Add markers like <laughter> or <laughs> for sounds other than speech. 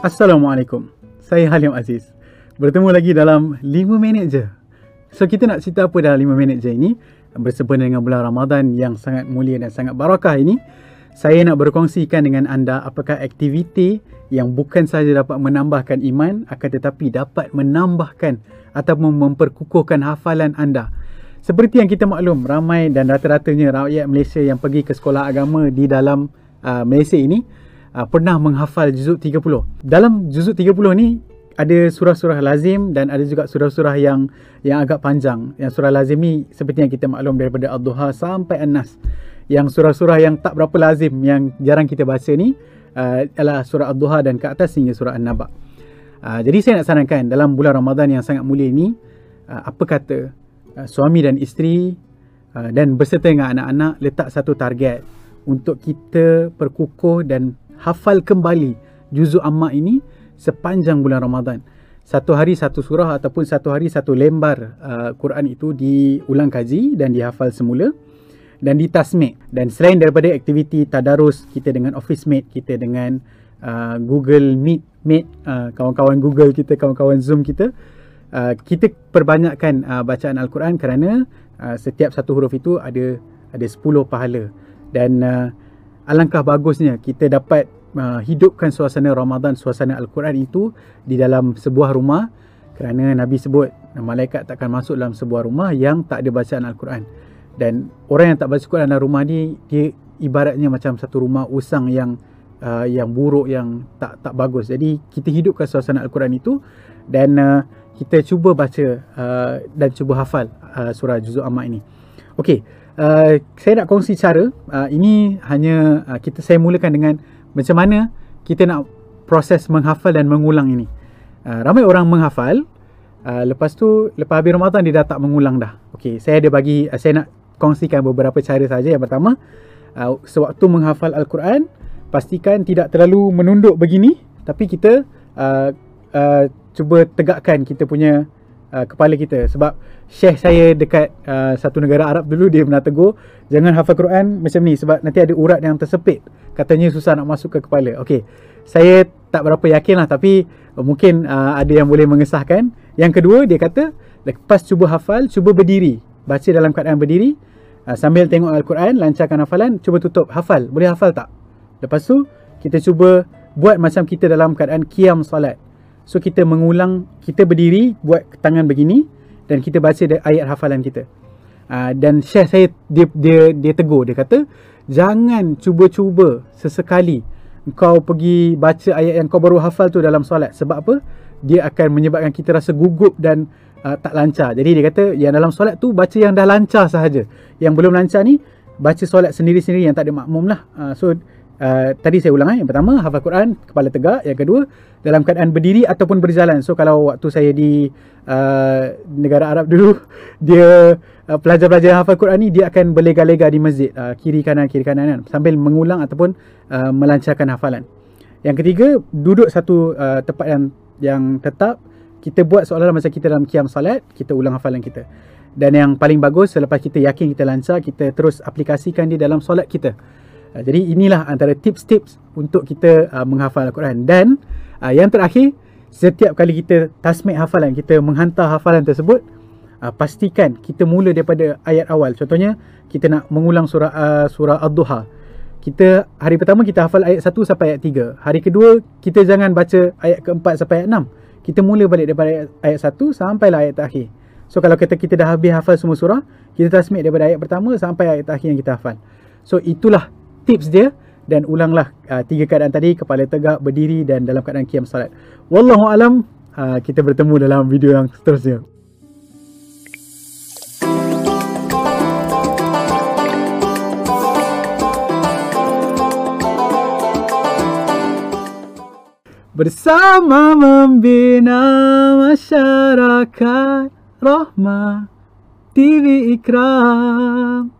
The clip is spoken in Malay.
Assalamualaikum. Saya Halim Aziz. Bertemu lagi dalam 5 minit je. So kita nak cerita apa dalam 5 minit je ini bersempena dengan bulan Ramadan yang sangat mulia dan sangat barakah ini. Saya nak berkongsikan dengan anda apakah aktiviti yang bukan sahaja dapat menambahkan iman akan tetapi dapat menambahkan ataupun memperkukuhkan hafalan anda. Seperti yang kita maklum, ramai dan rata-ratanya rakyat Malaysia yang pergi ke sekolah agama di dalam uh, Malaysia ini uh, pernah menghafal juzuk 30. Dalam juzuk 30 ni ada surah-surah lazim dan ada juga surah-surah yang yang agak panjang. Yang surah lazim ni seperti yang kita maklum daripada Ad-Duha sampai An-Nas. Yang surah-surah yang tak berapa lazim yang jarang kita baca ni uh, adalah surah Ad-Duha dan ke atas hingga surah An-Naba. Uh, jadi saya nak sarankan dalam bulan Ramadan yang sangat mulia ini uh, apa kata uh, suami dan isteri uh, dan berserta dengan anak-anak letak satu target untuk kita perkukuh dan hafal kembali juzuk amma ini sepanjang bulan Ramadan. Satu hari satu surah ataupun satu hari satu lembar uh, Quran itu diulang kaji dan dihafal semula dan ditasmik. Dan selain daripada aktiviti tadarus kita dengan office mate, kita dengan uh, Google Meet, Meet uh, kawan-kawan Google kita, kawan-kawan Zoom kita, uh, kita perbanyakkan uh, bacaan Al-Quran kerana uh, setiap satu huruf itu ada ada 10 pahala. Dan uh, alangkah bagusnya kita dapat uh, hidupkan suasana Ramadan, suasana Al-Quran itu di dalam sebuah rumah kerana Nabi sebut malaikat takkan masuk dalam sebuah rumah yang tak ada bacaan Al-Quran. Dan orang yang tak baca Quran dalam rumah ni dia ibaratnya macam satu rumah usang yang uh, yang buruk yang tak tak bagus. Jadi kita hidupkan suasana Al-Quran itu dan uh, kita cuba baca uh, dan cuba hafal uh, surah Juzuk Amma ini. Okey, uh, saya nak kongsi cara. Uh, ini hanya uh, kita saya mulakan dengan macam mana kita nak proses menghafal dan mengulang ini. Uh, ramai orang menghafal uh, lepas tu lepas habis Ramadan dia dah tak mengulang dah. Okey saya ada bagi uh, saya nak kongsikan beberapa cara saja. Yang pertama uh, sewaktu menghafal al-Quran pastikan tidak terlalu menunduk begini tapi kita uh, uh, cuba tegakkan kita punya uh, kepala kita. Sebab syekh saya dekat uh, satu negara Arab dulu dia pernah tegur jangan hafal Quran macam ni sebab nanti ada urat yang tersepit. Katanya susah nak masuk ke kepala. Okey saya tak berapa yakin lah tapi uh, mungkin uh, ada yang boleh mengesahkan. Yang kedua dia kata lepas cuba hafal cuba berdiri. Baca dalam keadaan berdiri uh, sambil tengok Al-Quran lancarkan hafalan cuba tutup. Hafal boleh hafal tak? Lepas tu kita cuba buat macam kita dalam keadaan kiam solat So kita mengulang, kita berdiri buat tangan begini dan kita baca ayat hafalan kita. Uh, dan Syekh saya dia, dia dia tegur dia kata jangan cuba-cuba sesekali kau pergi baca ayat yang kau baru hafal tu dalam solat sebab apa? Dia akan menyebabkan kita rasa gugup dan uh, tak lancar. Jadi dia kata yang dalam solat tu baca yang dah lancar sahaja. Yang belum lancar ni baca solat sendiri-sendiri yang tak ada makmum lah. Uh, so Uh, tadi saya ulang eh. Yang pertama hafal Quran kepala tegak. Yang kedua dalam keadaan berdiri ataupun berjalan. So kalau waktu saya di uh, negara Arab dulu <laughs> dia uh, pelajar-pelajar hafal Quran ni dia akan berlega-lega di masjid uh, kiri kanan kiri kanan kan sambil mengulang ataupun uh, melancarkan hafalan. Yang ketiga duduk satu uh, tempat yang yang tetap kita buat seolah-olah macam kita dalam kiam salat kita ulang hafalan kita. Dan yang paling bagus selepas kita yakin kita lancar kita terus aplikasikan dia dalam solat kita. Uh, jadi inilah antara tips-tips untuk kita uh, menghafal Al-Quran. Dan uh, yang terakhir setiap kali kita tasmik hafalan kita menghantar hafalan tersebut uh, pastikan kita mula daripada ayat awal. Contohnya kita nak mengulang surah uh, surah Ad-Duha. Kita hari pertama kita hafal ayat 1 sampai ayat 3 hari kedua kita jangan baca ayat keempat sampai ayat 6 kita mula balik daripada ayat, ayat 1 sampai ayat terakhir. So kalau kita kita dah habis hafal semua surah kita tasmik daripada ayat pertama sampai ayat terakhir yang kita hafal. So itulah tips dia dan ulanglah uh, tiga keadaan tadi kepala tegak berdiri dan dalam keadaan kiam salat. Wallahu alam uh, kita bertemu dalam video yang seterusnya. Bersama membina masyarakat rahmah TV Ikram